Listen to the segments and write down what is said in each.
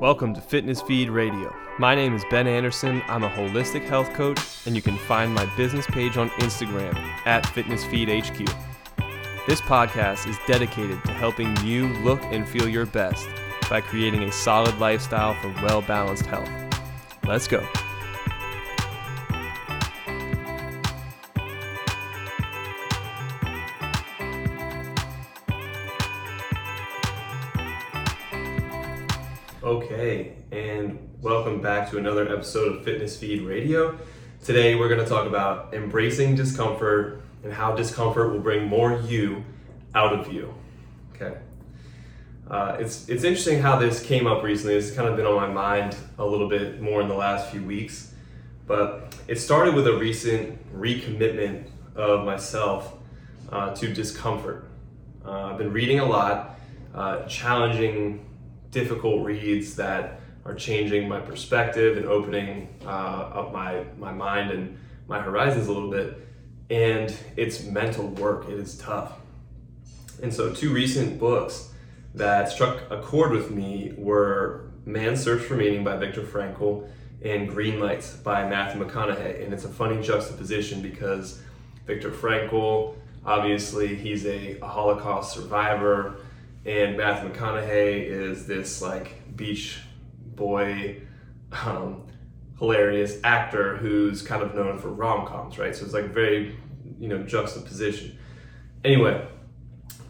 Welcome to Fitness Feed Radio. My name is Ben Anderson. I'm a holistic health coach, and you can find my business page on Instagram at FitnessFeedHQ. This podcast is dedicated to helping you look and feel your best by creating a solid lifestyle for well balanced health. Let's go. Okay, and welcome back to another episode of Fitness Feed Radio. Today we're going to talk about embracing discomfort and how discomfort will bring more you out of you. Okay. Uh, it's it's interesting how this came up recently. It's kind of been on my mind a little bit more in the last few weeks, but it started with a recent recommitment of myself uh, to discomfort. Uh, I've been reading a lot, uh, challenging difficult reads that are changing my perspective and opening uh, up my, my mind and my horizons a little bit. And it's mental work, it is tough. And so, two recent books that struck a chord with me were Man's Search for Meaning by Viktor Frankl and Green Lights by Matthew McConaughey. And it's a funny juxtaposition because Viktor Frankl, obviously, he's a, a Holocaust survivor and Matthew McConaughey is this like beach boy, um, hilarious actor who's kind of known for rom coms, right? So it's like very, you know, juxtaposition. Anyway,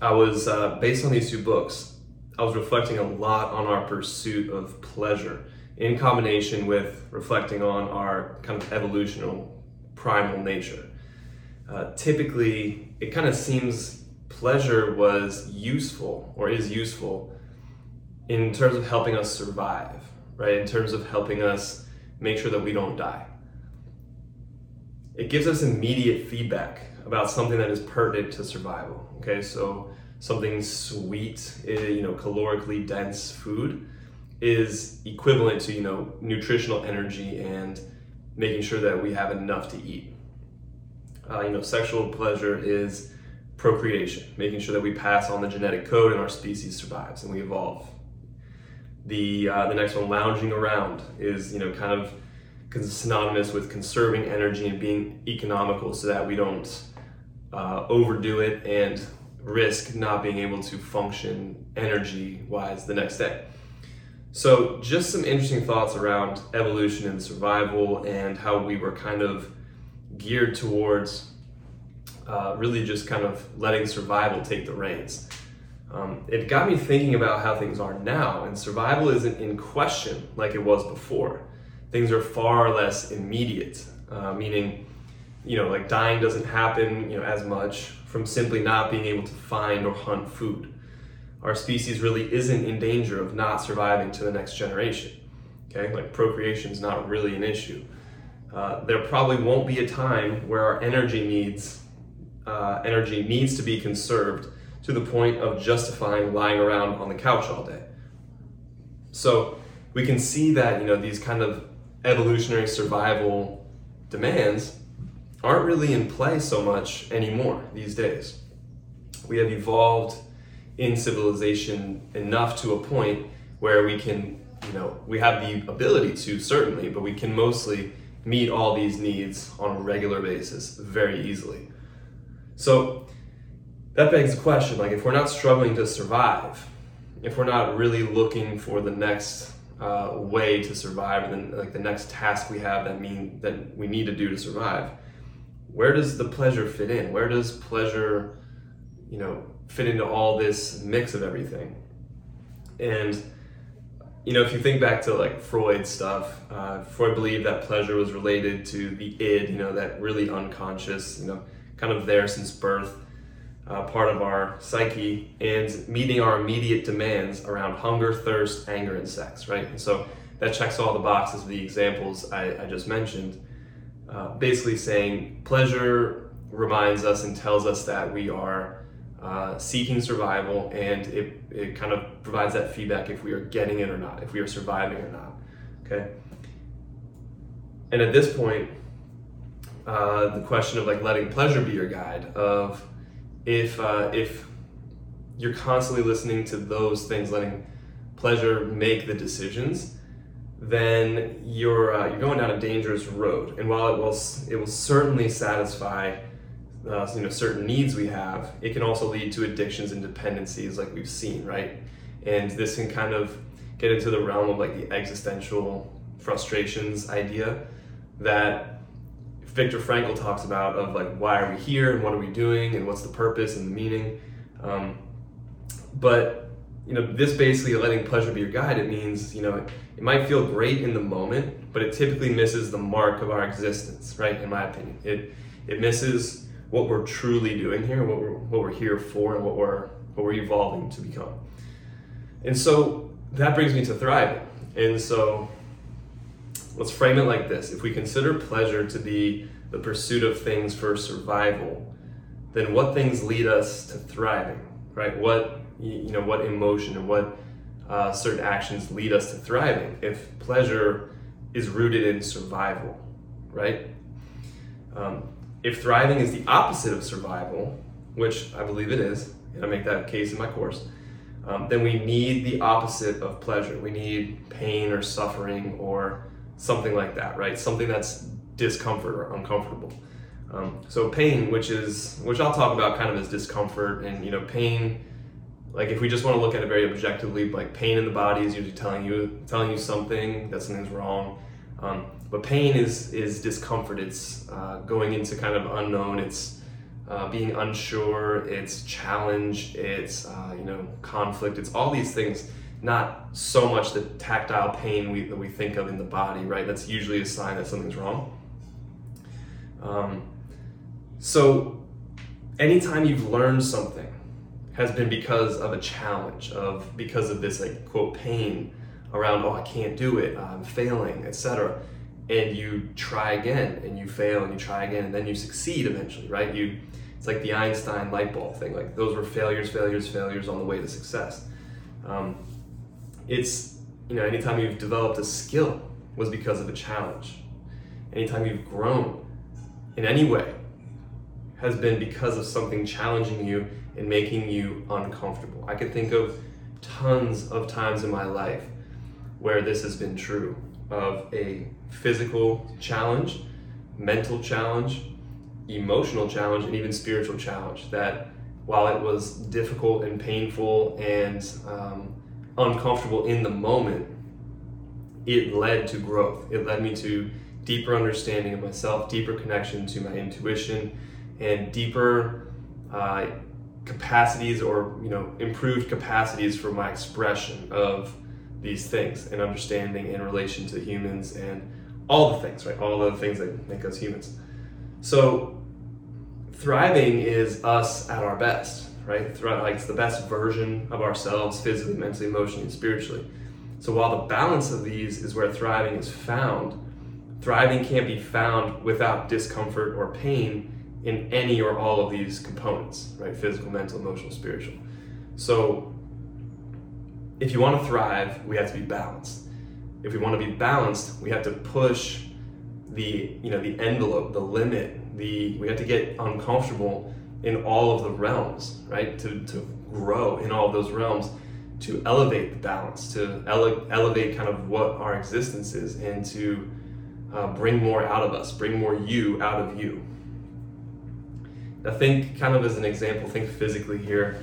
I was uh, based on these two books. I was reflecting a lot on our pursuit of pleasure in combination with reflecting on our kind of evolutional primal nature. Uh, typically, it kind of seems pleasure was useful or is useful in terms of helping us survive, right? In terms of helping us make sure that we don't die. It gives us immediate feedback about something that is pertinent to survival. Okay, so something sweet, eh, you know, calorically dense food is equivalent to, you know, nutritional energy and making sure that we have enough to eat. Uh, you know, sexual pleasure is procreation, making sure that we pass on the genetic code and our species survives and we evolve. The, uh, the next one, lounging around, is you know kind of synonymous with conserving energy and being economical so that we don't uh, overdo it and risk not being able to function energy wise the next day. So, just some interesting thoughts around evolution and survival and how we were kind of geared towards uh, really just kind of letting survival take the reins. Um, it got me thinking about how things are now, and survival isn't in question like it was before. Things are far less immediate, uh, meaning, you know, like dying doesn't happen, you know, as much from simply not being able to find or hunt food. Our species really isn't in danger of not surviving to the next generation. Okay, like procreation is not really an issue. Uh, there probably won't be a time where our energy needs uh, energy needs to be conserved to the point of justifying lying around on the couch all day. So we can see that you know these kind of evolutionary survival demands aren't really in play so much anymore these days. We have evolved in civilization enough to a point where we can, you know, we have the ability to certainly, but we can mostly meet all these needs on a regular basis very easily. So that begs the question like, if we're not struggling to survive, if we're not really looking for the next uh, way to survive, and then like the next task we have that mean that we need to do to survive, where does the pleasure fit in? Where does pleasure, you know, fit into all this mix of everything? And you know, if you think back to like Freud stuff, uh, Freud believed that pleasure was related to the id, you know, that really unconscious, you know, kind of there since birth, uh, part of our psyche, and meeting our immediate demands around hunger, thirst, anger, and sex, right? And so that checks all the boxes of the examples I, I just mentioned. Uh, basically, saying pleasure reminds us and tells us that we are uh, seeking survival, and it, it kind of provides that feedback if we are getting it or not, if we are surviving or not. Okay? And at this point, uh, the question of like letting pleasure be your guide of if uh, if you're constantly listening to those things letting pleasure make the decisions, then you're uh, you're going down a dangerous road. And while it will it will certainly satisfy uh, you know certain needs we have, it can also lead to addictions and dependencies like we've seen, right? And this can kind of get into the realm of like the existential frustrations idea that Viktor Frankl talks about of like why are we here and what are we doing and what's the purpose and the meaning. Um, but you know, this basically letting pleasure be your guide. It means you know it, it might feel great in the moment, but it typically misses the mark of our existence, right? In my opinion, it it misses what we're truly doing here, what we're what we're here for, and what we're what we're evolving to become. And so that brings me to thriving. And so let's frame it like this: if we consider pleasure to be the pursuit of things for survival, then what things lead us to thriving, right? What you know what emotion and what uh, certain actions lead us to thriving if pleasure is rooted in survival right? Um, if thriving is the opposite of survival which i believe it is and i make that case in my course um, then we need the opposite of pleasure. We need pain or suffering or something like that right something that's discomfort or uncomfortable um, so pain which is which i'll talk about kind of as discomfort and you know pain like if we just want to look at it very objectively, like pain in the body is usually telling you telling you something that something's wrong. Um, but pain is is discomfort. It's uh, going into kind of unknown. It's uh, being unsure. It's challenge. It's uh, you know conflict. It's all these things. Not so much the tactile pain we, that we think of in the body, right? That's usually a sign that something's wrong. Um, so, anytime you've learned something, has been because of a challenge of because of this like quote pain around oh i can't do it. I'm failing etc and you try again and you fail and you try again and then you succeed eventually right? You it's like the einstein light bulb thing. Like those were failures failures failures on the way to success. Um, it's you know anytime you've developed a skill was because of a challenge anytime you've grown in any way has been because of something challenging you and making you uncomfortable. I can think of tons of times in my life where this has been true of a physical challenge, mental challenge, emotional challenge, and even spiritual challenge that while it was difficult and painful and um, uncomfortable in the moment, it led to growth. It led me to deeper understanding of myself, deeper connection to my intuition, and deeper uh, capacities or you know improved capacities for my expression of these things and understanding in relation to humans and all the things right? All the things that make us humans. So thriving is us at our best right like it's the best version of ourselves physically mentally emotionally and spiritually so while the balance of these is where thriving is found thriving can't be found without discomfort or pain in any or all of these components, right? Physical, mental, emotional, spiritual. So if you want to thrive, we have to be balanced. If we want to be balanced, we have to push the, you know, the envelope, the limit, the we have to get uncomfortable in all of the realms, right? To, to grow in all of those realms, to elevate the balance, to ele- elevate kind of what our existence is, and to uh, bring more out of us, bring more you out of you. I think, kind of as an example, think physically here,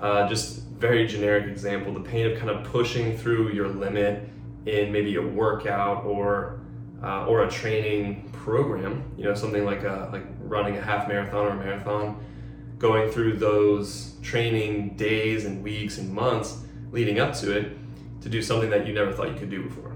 uh, just very generic example, the pain of kind of pushing through your limit in maybe a workout or uh, or a training program, you know, something like a, like running a half marathon or a marathon, going through those training days and weeks and months leading up to it to do something that you never thought you could do before.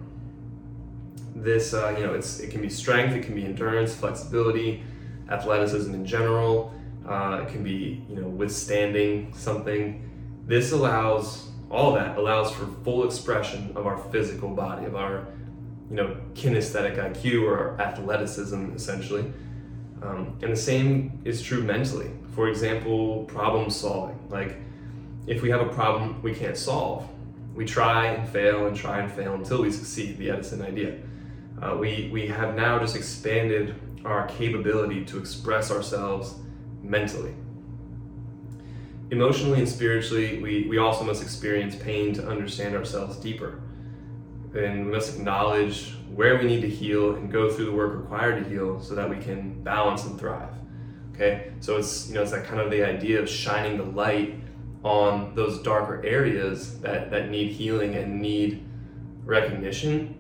This, uh, you know, it's it can be strength, it can be endurance, flexibility, athleticism in general. Uh, it can be, you know, withstanding something. This allows all that allows for full expression of our physical body, of our, you know, kinesthetic IQ or athleticism, essentially. Um, and the same is true mentally. For example, problem solving. Like, if we have a problem we can't solve, we try and fail and try and fail until we succeed. The Edison idea. Uh, we we have now just expanded our capability to express ourselves mentally. emotionally and spiritually, we, we also must experience pain to understand ourselves deeper. And we must acknowledge where we need to heal and go through the work required to heal so that we can balance and thrive. Okay, so it's you know it's that kind of the idea of shining the light on those darker areas that, that need healing and need recognition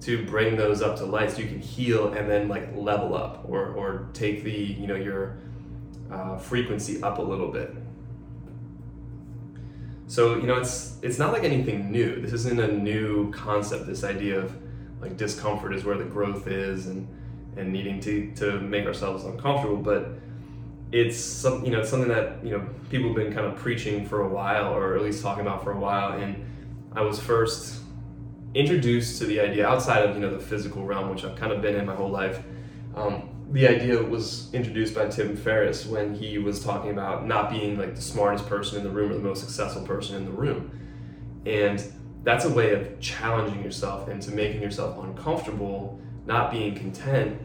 to bring those up to light so you can heal and then like level up or, or take the you know your uh, frequency up a little bit. So you know it's it's not like anything new. This isn't a new concept. This idea of like discomfort is where the growth is and and needing to to make ourselves uncomfortable but it's some you know something that you know people have been kind of preaching for a while or at least talking about for a while and i was first introduced to the idea outside of you know the physical realm which i've kind of been in my whole life. Um, the idea was introduced by tim ferriss when he was talking about not being like the smartest person in the room or the most successful person in the room. And that's a way of challenging yourself into making yourself uncomfortable not being content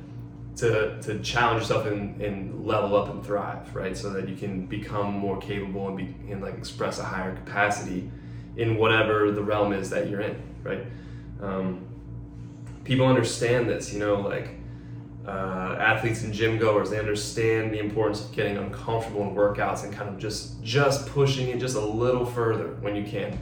to, to challenge yourself and, and level up and thrive, right? So that you can become more capable and, be, and like express a higher capacity in whatever the realm is that you're in, right? Um, people understand this, you know, like uh, athletes and gym goers, they understand the importance of getting uncomfortable in workouts and kind of just just pushing it just a little further when you can.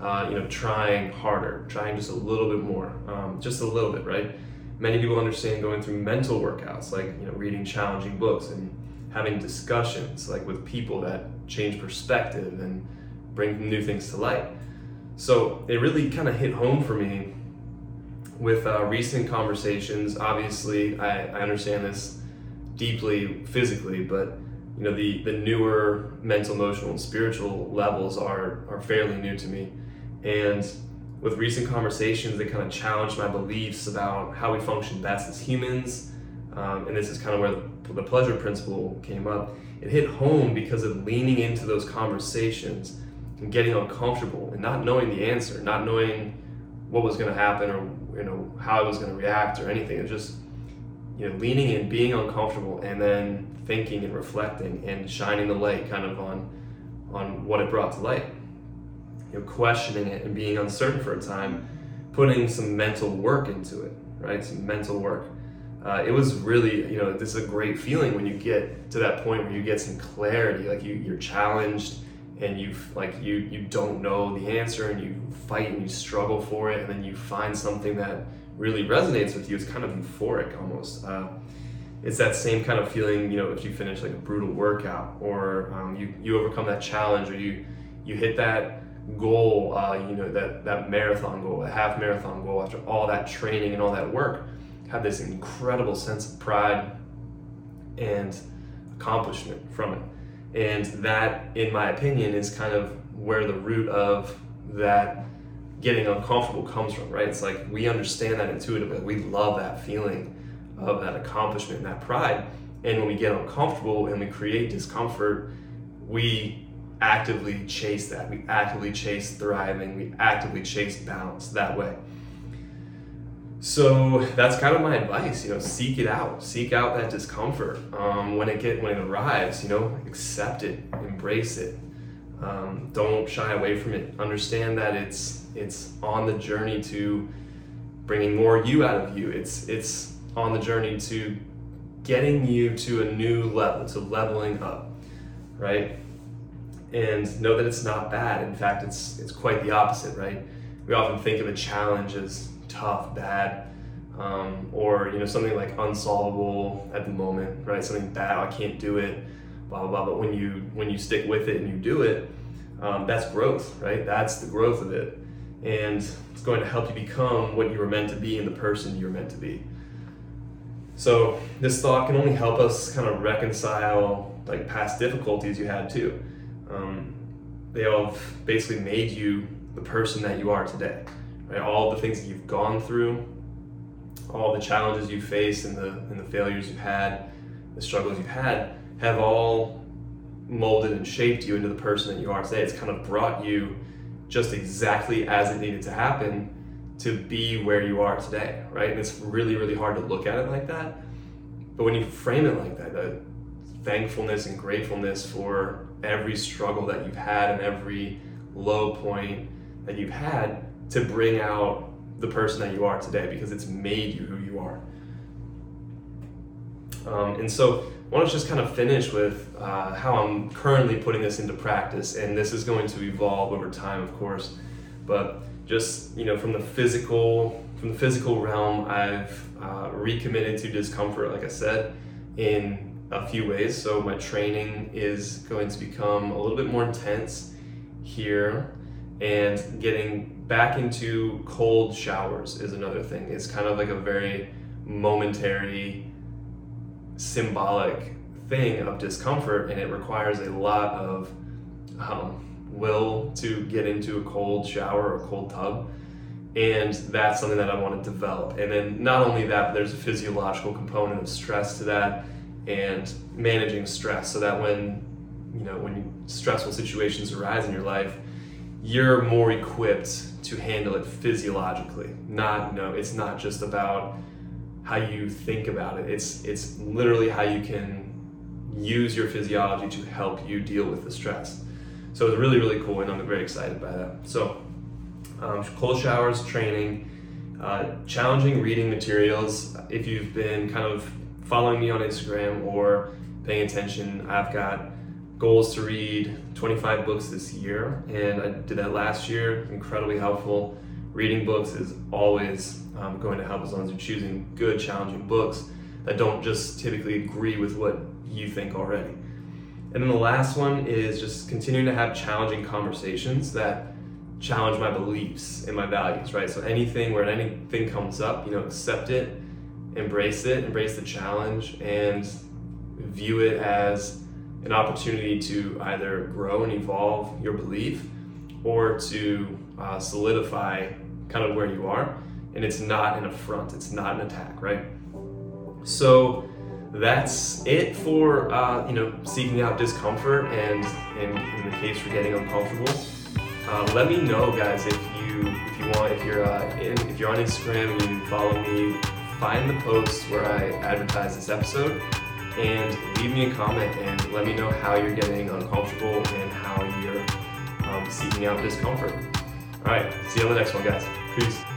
Uh, you know, trying harder, trying just a little bit more, um, just a little bit, right? Many people understand going through mental workouts like you know reading challenging books and having discussions like with people that change perspective and bring new things to light. So it really kind of hit home for me with uh, recent conversations. Obviously I, I understand this deeply physically but you know the the newer mental emotional and spiritual levels are are fairly new to me. And with recent conversations that kind of challenged my beliefs about how we function best as humans. Um, and this is kind of where the, the pleasure principle came up. It hit home because of leaning into those conversations and getting uncomfortable and not knowing the answer, not knowing what was going to happen or you know how I was going to react or anything. It just you know leaning in, being uncomfortable, and then thinking and reflecting and shining the light kind of on on what it brought to light you know, questioning it and being uncertain for a time, putting some mental work into it, right? Some mental work. Uh, it was really, you know, this is a great feeling when you get to that point where you get some clarity, like you, you're challenged and you like you you don't know the answer and you fight and you struggle for it and then you find something that really resonates with you. It's kind of euphoric almost. Uh, it's that same kind of feeling, you know, if you finish like a brutal workout or um, you you overcome that challenge or you you hit that goal, uh, you know, that, that marathon goal, a half marathon goal, after all that training and all that work, have this incredible sense of pride and accomplishment from it. And that, in my opinion, is kind of where the root of that getting uncomfortable comes from, right? It's like we understand that intuitively. We love that feeling of that accomplishment and that pride. And when we get uncomfortable and we create discomfort, we actively chase that. We actively chase thriving. We actively chase balance that way. So that's kind of my advice. You know, seek it out. Seek out that discomfort um, when it get when it arrives. You know, accept it, embrace it. Um, don't shy away from it. Understand that it's it's on the journey to bringing more you out of you. It's it's on the journey to getting you to a new level, to leveling up, right? And know that it's not bad. In fact, it's it's quite the opposite, right? We often think of a challenge as tough, bad, um, or you know something like unsolvable at the moment, right? Something bad, I can't do it, blah blah blah. But when you when you stick with it and you do it, um, that's growth, right? That's the growth of it, and it's going to help you become what you were meant to be and the person you're meant to be. So this thought can only help us kind of reconcile like past difficulties you had too um, they all have basically made you the person that you are today. Right? All the things that you've gone through, all the challenges you've faced and the and the failures you've had, the struggles you've had, have all molded and shaped you into the person that you are today. It's kind of brought you just exactly as it needed to happen to be where you are today, right? And it's really, really hard to look at it like that. But when you frame it like that, the thankfulness and gratefulness for every struggle that you've had and every low point that you've had to bring out the person that you are today because it's made you who you are. Um, and so I want to just kind of finish with uh, how I'm currently putting this into practice, and this is going to evolve over time, of course. But just you know, from the physical from the physical realm, I've uh, recommitted to discomfort, like I said, in a few ways. So my training is going to become a little bit more intense here, and getting back into cold showers is another thing. It's kind of like a very momentary, symbolic thing of discomfort, and it requires a lot of um, will to get into a cold shower or cold tub. And that's something that I want to develop. And then not only that, but there's a physiological component of stress to that and managing stress so that when you know when stressful situations arise in your life, you're more equipped to handle it physiologically. Not no, it's not just about how you think about it. It's it's literally how you can use your physiology to help you deal with the stress. So it's really really cool, and I'm very excited by that. So um, cold showers, training, uh, challenging reading materials. If you've been kind of following me on Instagram or paying attention, I've got goals to read 25 books this year, and I did that last year. Incredibly helpful. Reading books is always um, going to help as long as you're choosing good, challenging books that don't just typically agree with what you think already. And then the last one is just continuing to have challenging conversations that challenge my beliefs and my values, right? So anything where anything comes up, you know, accept it, embrace it, embrace the challenge, and view it as an opportunity to either grow and evolve your belief or to uh, solidify kind of where you are. And it's not an affront, it's not an attack, right? So that's it for uh, you know seeking out discomfort and, and in the case for getting uncomfortable. Uh, let me know, guys, if you if you want if you're uh, in, if you're on Instagram and you follow me, find the post where I advertise this episode and leave me a comment and let me know how you're getting uncomfortable and how you're um, seeking out discomfort. All right, see you on the next one, guys. Peace.